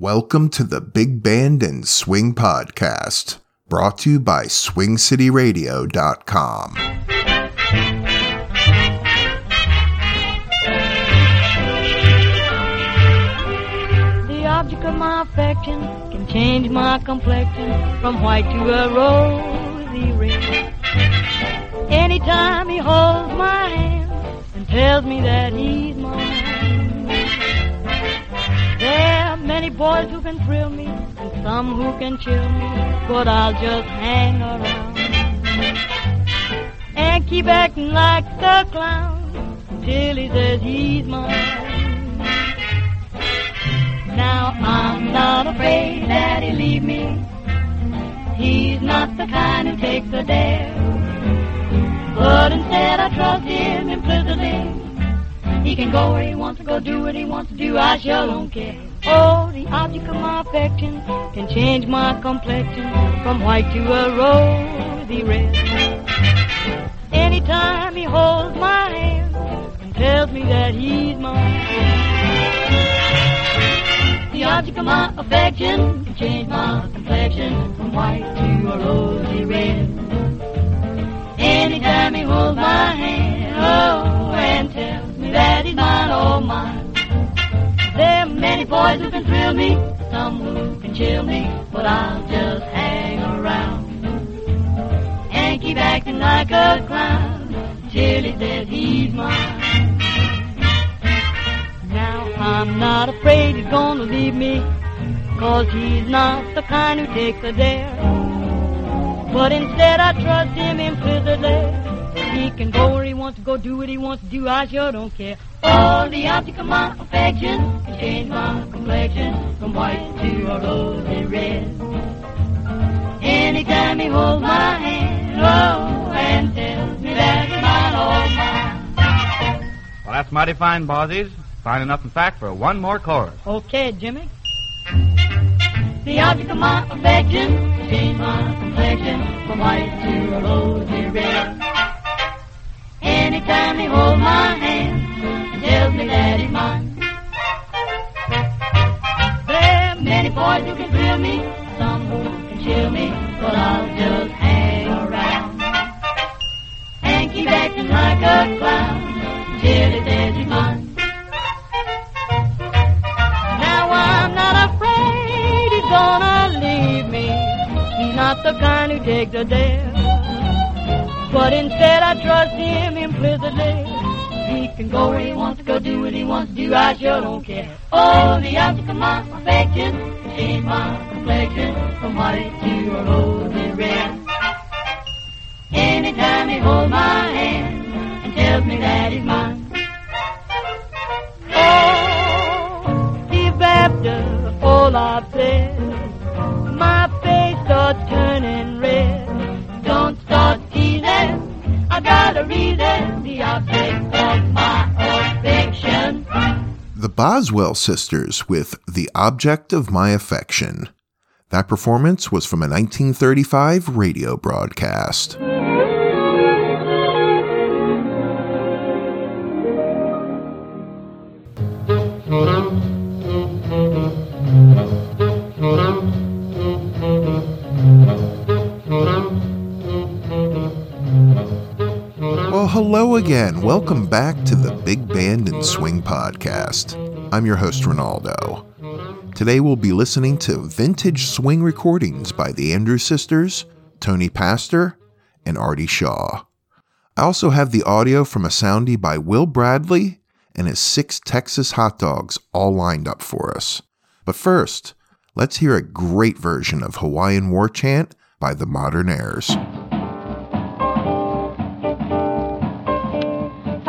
Welcome to the Big Band and Swing Podcast, brought to you by SwingCityRadio.com. The object of my affection can change my complexion from white to a rosy red. Anytime he holds my hand and tells me that he's mine. Many boys who can thrill me and some who can chill me, but I'll just hang around and keep acting like the clown till he says he's mine. Now I'm not afraid that he'll leave me. He's not the kind who takes a dare. But instead I trust him implicitly. He can go where he wants to go, do what he wants to do, I sure don't care. Oh, the object of my affection can change my complexion from white to a rosy red. Anytime he holds my hand and tells me that he's mine. The object of my affection can change my complexion from white to a rosy red. Anytime he holds my hand, oh, and tells me that he's mine, oh, mine. Many boys who can thrill me, some who can chill me, but I'll just hang around and keep acting like a clown till he says he's mine. Now I'm not afraid he's gonna leave me, cause he's not the kind who takes a dare. But instead I trust him implicitly. He can go where he wants to go, do what he wants to do, I sure don't care. Oh, the object of my affection can change my complexion from white to a rosy red. Anytime he holds my hand, oh, and tells me that he's mine, oh, mine. Well, that's mighty fine, Bozzies. Fine enough, in fact, for one more chorus. Okay, Jimmy. The object of my affection can change my complexion from white to a rosy red. Anytime he holds my hand and tells me that he's mine. There are many boys who can thrill me, some who can chill me, but I'll just hang around and keep acting like a clown till he says he's mine. Now I'm not afraid he's gonna leave me. He's not the kind who takes a dare. But instead I trust him implicitly. He can go where he wants to go, do what he wants to do, I sure don't care. Oh, the object of my affection change my complexion from white to a rosy red. Anytime he holds my hand and tells me that he's mine. Oh, if after all I've said, I got a reason, the of my. The Boswell Sisters with The Object of My Affection. That performance was from a 1935 radio broadcast. Again. Welcome back to the Big Band and Swing Podcast. I'm your host, Ronnaldo. Today we'll be listening to vintage swing recordings by the Andrews Sisters, Tony Pastor, and Artie Shaw. I also have the audio from a soundie by Will Bradley and his six Texas hot dogs all lined up for us. But first, let's hear a great version of Hawaiian War Chant by the Modernaires. Tahawila,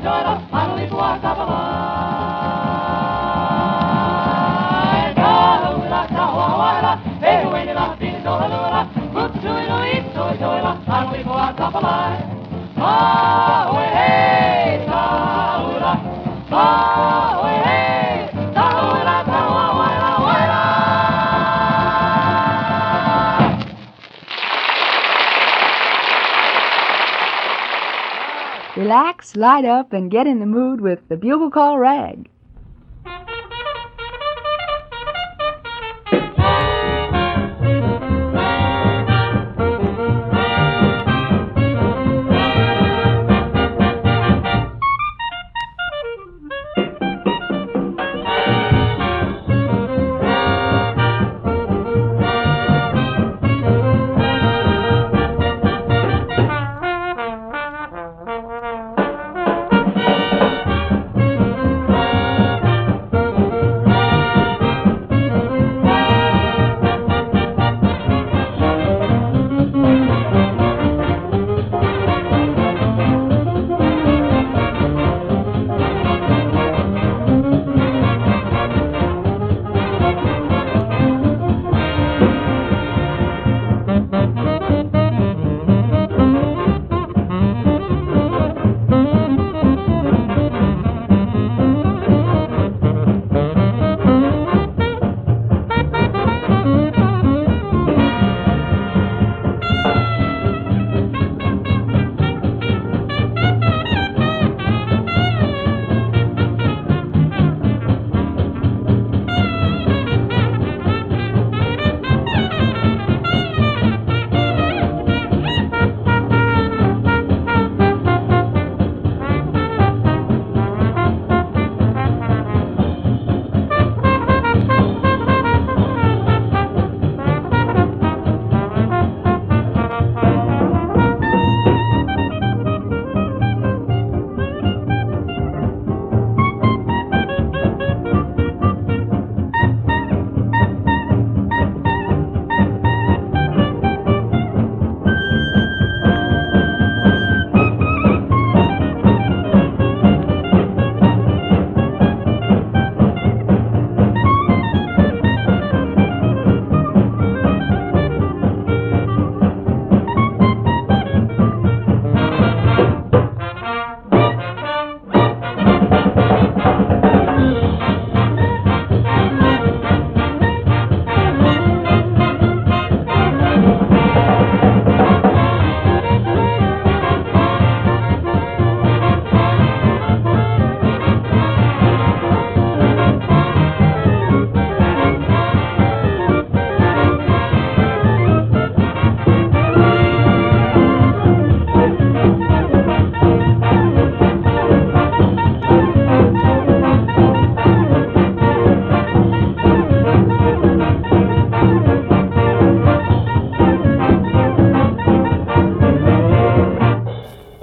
joy la, finally walk up Relax, light up, and get in the mood with the Bugle Call Rag.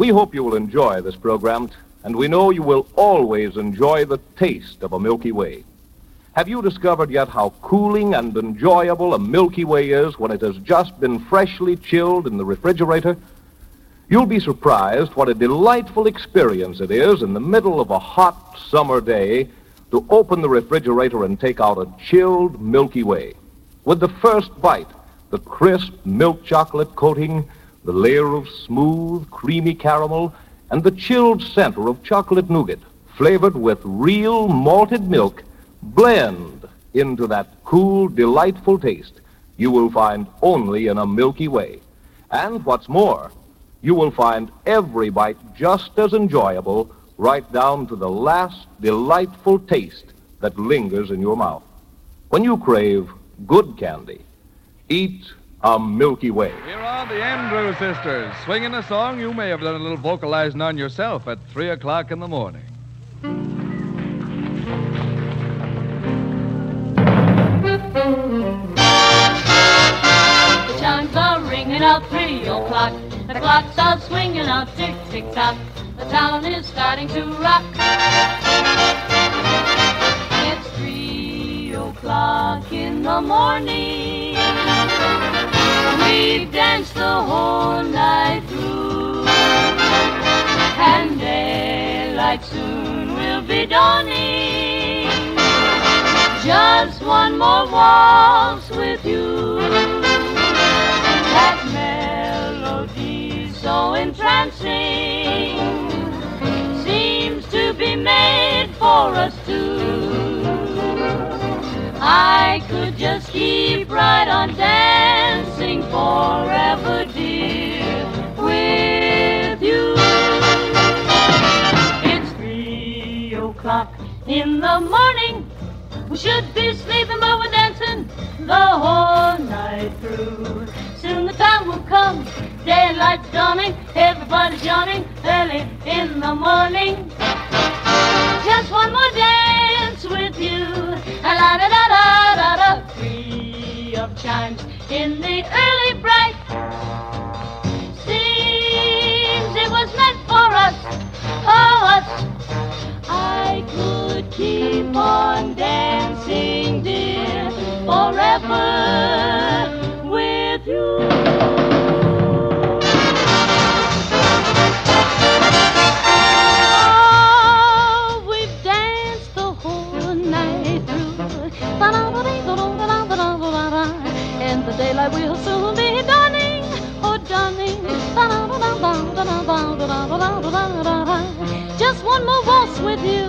We hope you will enjoy this program, and we know you will always enjoy the taste of a Milky Way. Have you discovered yet how cooling and enjoyable a Milky Way is when it has just been freshly chilled in the refrigerator? You'll be surprised what a delightful experience it is in the middle of a hot summer day to open the refrigerator and take out a chilled Milky Way. With the first bite, the crisp milk chocolate coating, the layer of smooth, creamy caramel, and the chilled center of chocolate nougat, flavored with real malted milk, blend into that cool, delightful taste you will find only in a Milky Way. And what's more, you will find every bite just as enjoyable right down to the last delightful taste that lingers in your mouth. When you crave good candy, eat a Milky Way. Here are the Andrews Sisters, swinging a song you may have done a little vocalizing on yourself at 3 o'clock in the morning. The chimes are ringing out three o'clock. The clocks are swinging out tick tick tock. The town is starting to rock. It's three o'clock in the morning. We've danced the whole night through. And daylight soon will be dawning. Just one more waltz with you. That melody so entrancing seems to be made for us two. I could just keep right on dancing forever, dear, with you. It's three o'clock in the morning. We should be sleeping, but we're dancing the whole night through. Soon the time will come, daylight's dawning, everybody's yawning early in the morning. Just one more dance with you. La da da da da da. Three of chimes in the early bright. Seems it was meant for us, oh us. I could keep on dancing, dear, forever And the daylight will soon be dawning, oh dawning. Just one more waltz with you.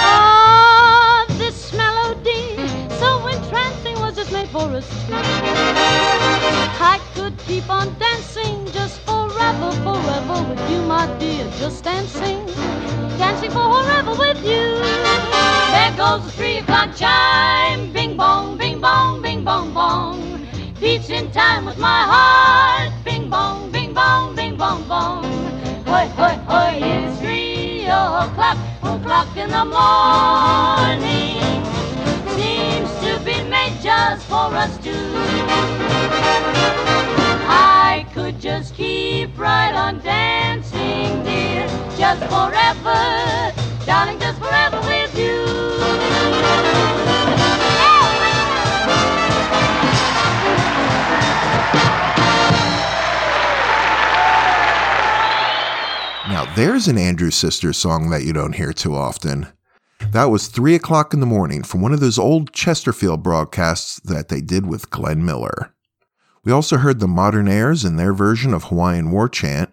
Ah, this melody, so entrancing, was just made for us. I could keep on dancing just forever, forever with you, my dear. Just dancing, dancing forever with you. There goes the three o'clock chime. Bing bong, bing bong, bing bong bong. Beats in time with my heart. Bing bong, bing bong, bing bong bong. Hoy, hoy, hoy, it's three oh, o'clock, o'clock in the morning. Seems to be made just for us two. I could just keep right on dancing, dear, just forever, there's an Andrews Sisters song that you don't hear too often. That was 3 o'clock in the morning from one of those old Chesterfield broadcasts that they did with Glenn Miller. We also heard the Modernaires in their version of Hawaiian War Chant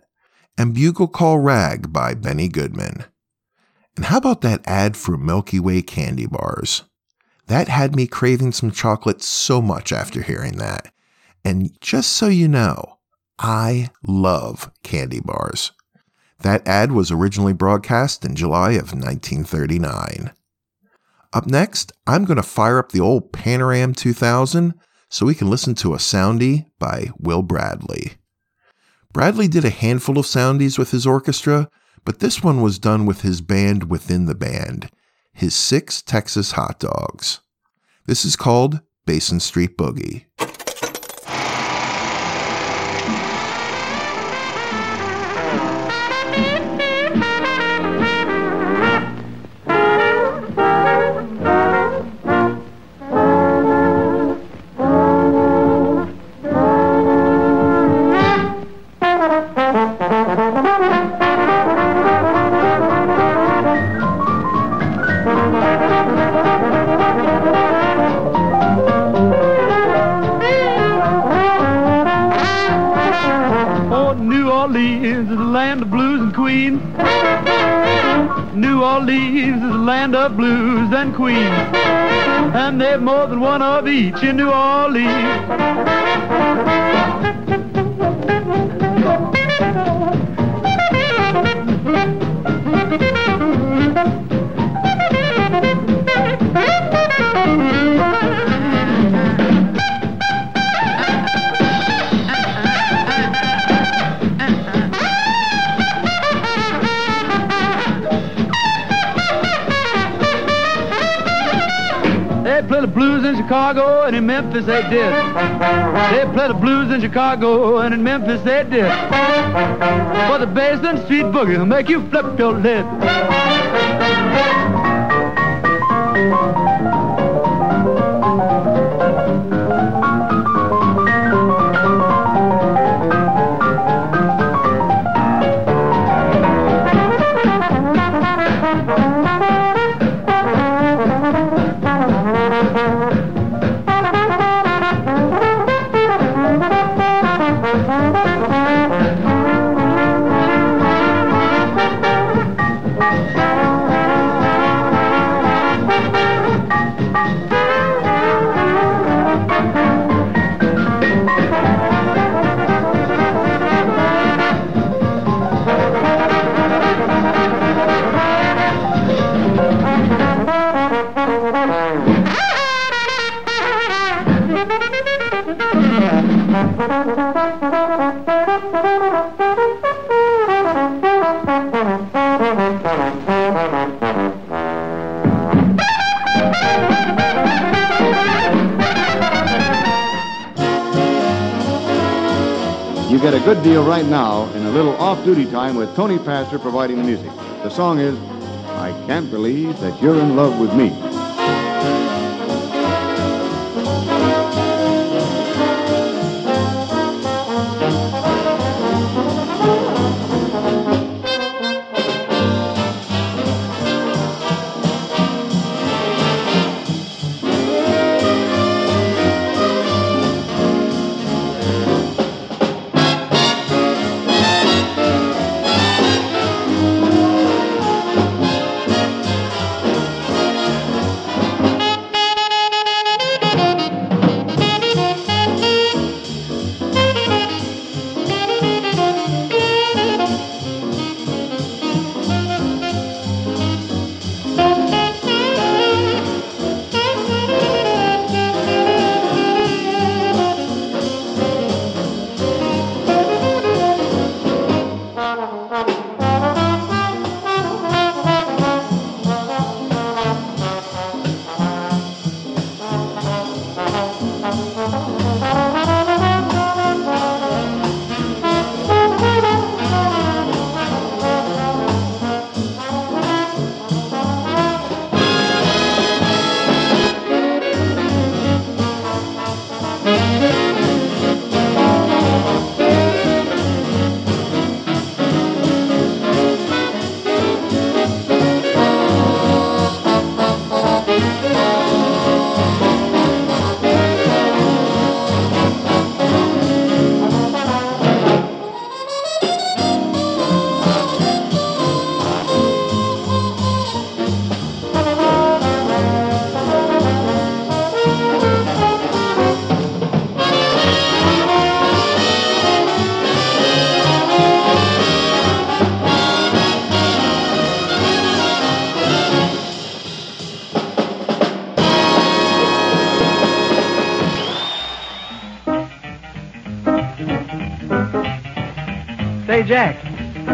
and Bugle Call Rag by Benny Goodman. And how about that ad for Milky Way candy bars? That had me craving some chocolate so much after hearing that. And just so you know, I love candy bars. That ad was originally broadcast in July of 1939. Up next, I'm going to fire up the old Panoram 2000 so we can listen to a soundie by Will Bradley. Bradley did a handful of soundies with his orchestra, but this one was done with his band within the band, his six Texas hot dogs. This is called Basin Street Boogie. Blues and queens. And there's more than one of each in New Orleans. The blues in Chicago and in Memphis they did. They play the blues in Chicago and in Memphis they did. But the Basin Street Boogie make you flip your lid. Get a good deal right now in a little off duty time with Tony Pastor providing the music. The song is I Can't Believe That You're in Love with Me. Jack,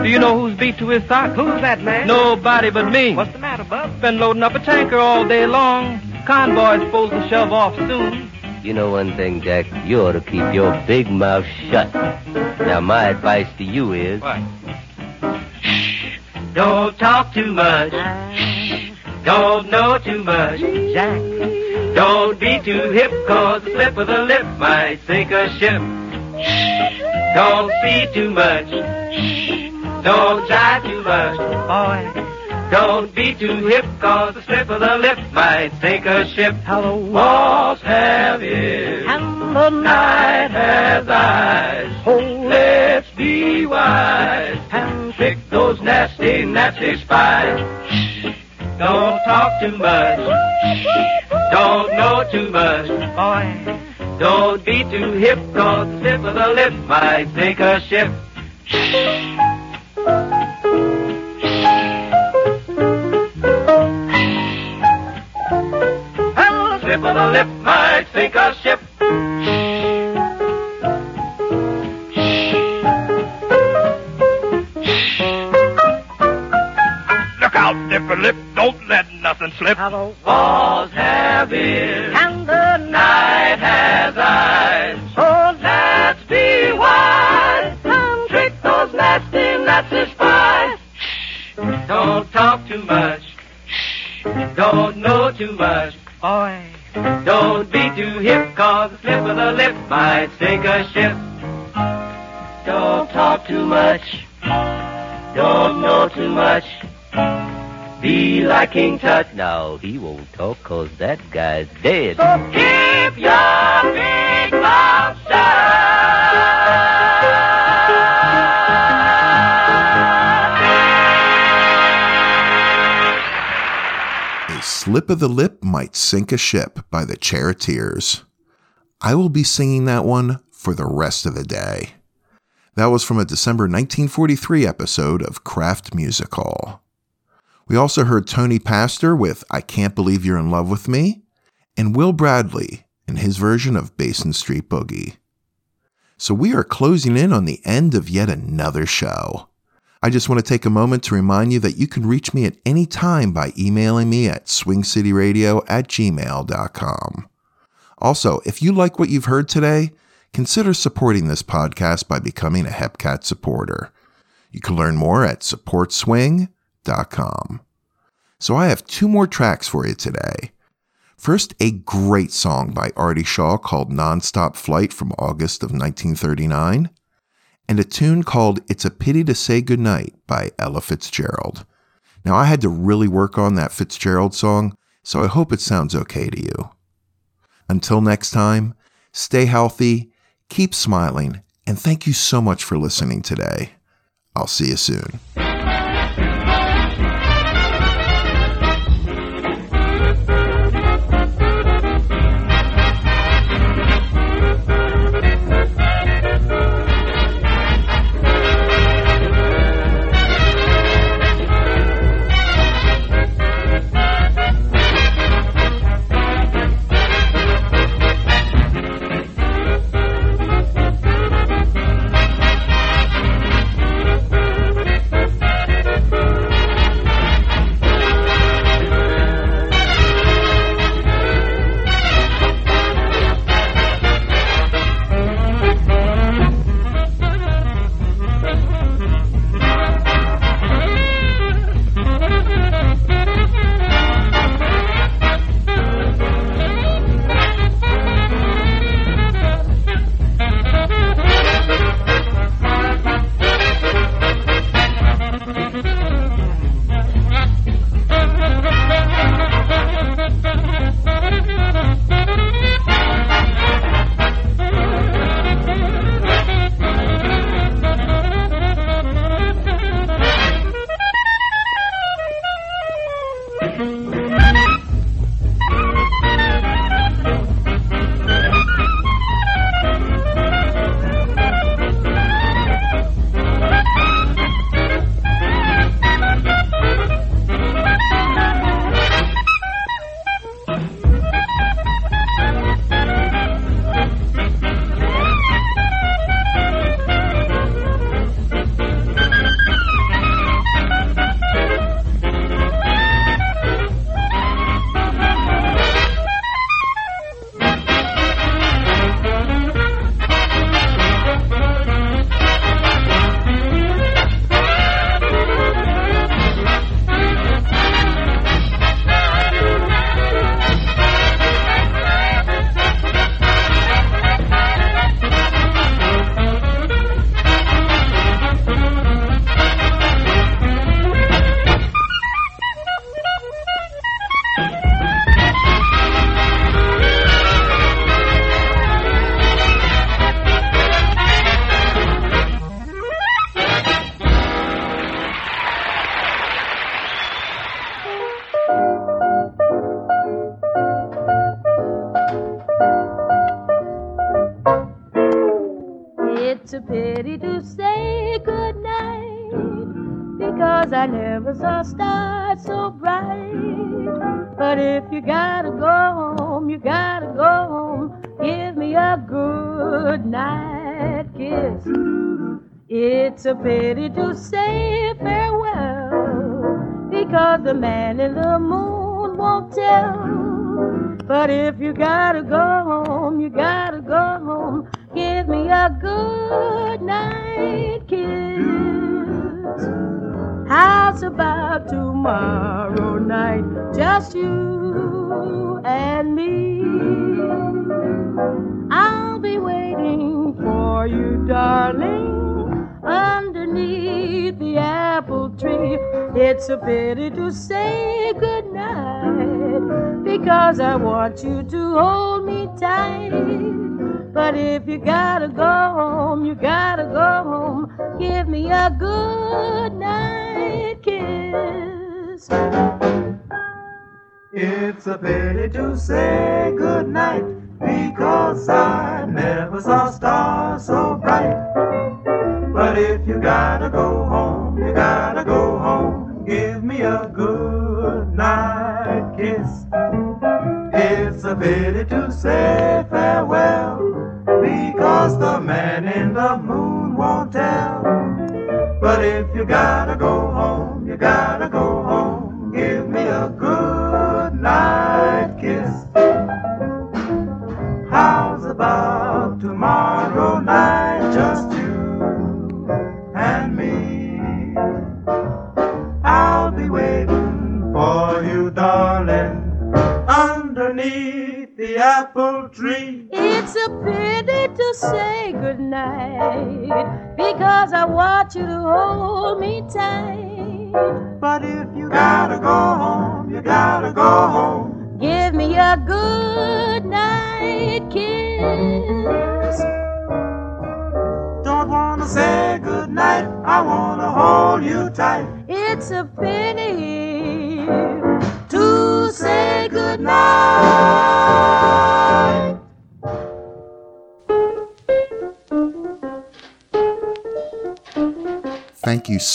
do you know who's beat to his sock? Who's that, man? Nobody but me. What's the matter, Bub? Been loading up a tanker all day long. Convoy's supposed to shove off soon. You know one thing, Jack. You ought to keep your big mouth shut. Now, my advice to you is. What? Don't talk too much. Shh. Don't know too much, Jack. Don't be too hip, cause the slip of the lip might sink a ship. Shh. Don't see too much. Don't try too much, boy. Don't be too hip, cause the slip of the lip might sink a ship. How the walls have ears, and the night has eyes. Oh, let's be wise and trick those nasty, nasty spies. Don't talk too much. Don't know too much, boy. Don't be too hip, cause the slip of the lip might sink a ship. Slip of the lip might sink a ship. Look out, Dipper Lip. Don't let nothing slip. How the walls have ears, and the night has eyes. So let's be wise and trick those nasty, nasty spies. Don't talk too much. Don't know too much, boy. Don't be too hip, cause the slip of the lip might sink a ship. Don't talk too much. Don't know too much. Be be like King Tut. Now, he won't talk 'cause that guy's dead. So keep your Slip of the Lip Might Sink a Ship by the Charioteers. I will be singing that one for the rest of the day. That was from a December 1943 episode of Kraft Music Hall. We also heard Tony Pastor with I Can't Believe You're in Love with Me, and Will Bradley in his version of Basin Street Boogie. So we are closing in on the end of yet another show. I just want to take a moment to remind you that you can reach me at any time by emailing me at swingcityradio at gmail.com. Also, if you like what you've heard today, consider supporting this podcast by becoming a Hepcat supporter. You can learn more at supportswing.com. So I have two more tracks for you today. First, a great song by Artie Shaw called Nonstop Flight from August of 1939 and a tune called It's a Pity to Say Goodnight by Ella Fitzgerald. Now, I had to really work on that Fitzgerald song, so I hope it sounds okay to you. Until next time, stay healthy, keep smiling, and thank you so much for listening today. I'll see you soon. Because I never saw stars so bright. But if you gotta go home, you gotta go home. Give me a good night kiss. It's a pity to say farewell because the man in the moon won't tell. But if you gotta go How's about tomorrow night? Just you and me. I'll be waiting for you, darling, underneath the apple tree. It's a pity to say goodnight because I want you to hold me tight. But if you gotta go home, you gotta go home. Give me a good night kiss. It's a pity to say goodnight because I never saw stars so bright. But if you gotta go home, you gotta go home. Give me a good night kiss. A pity to say farewell because the man in the moon won't tell. But if you gotta go home, you gotta go home. Give me a good night kiss. How's about tomorrow night? Just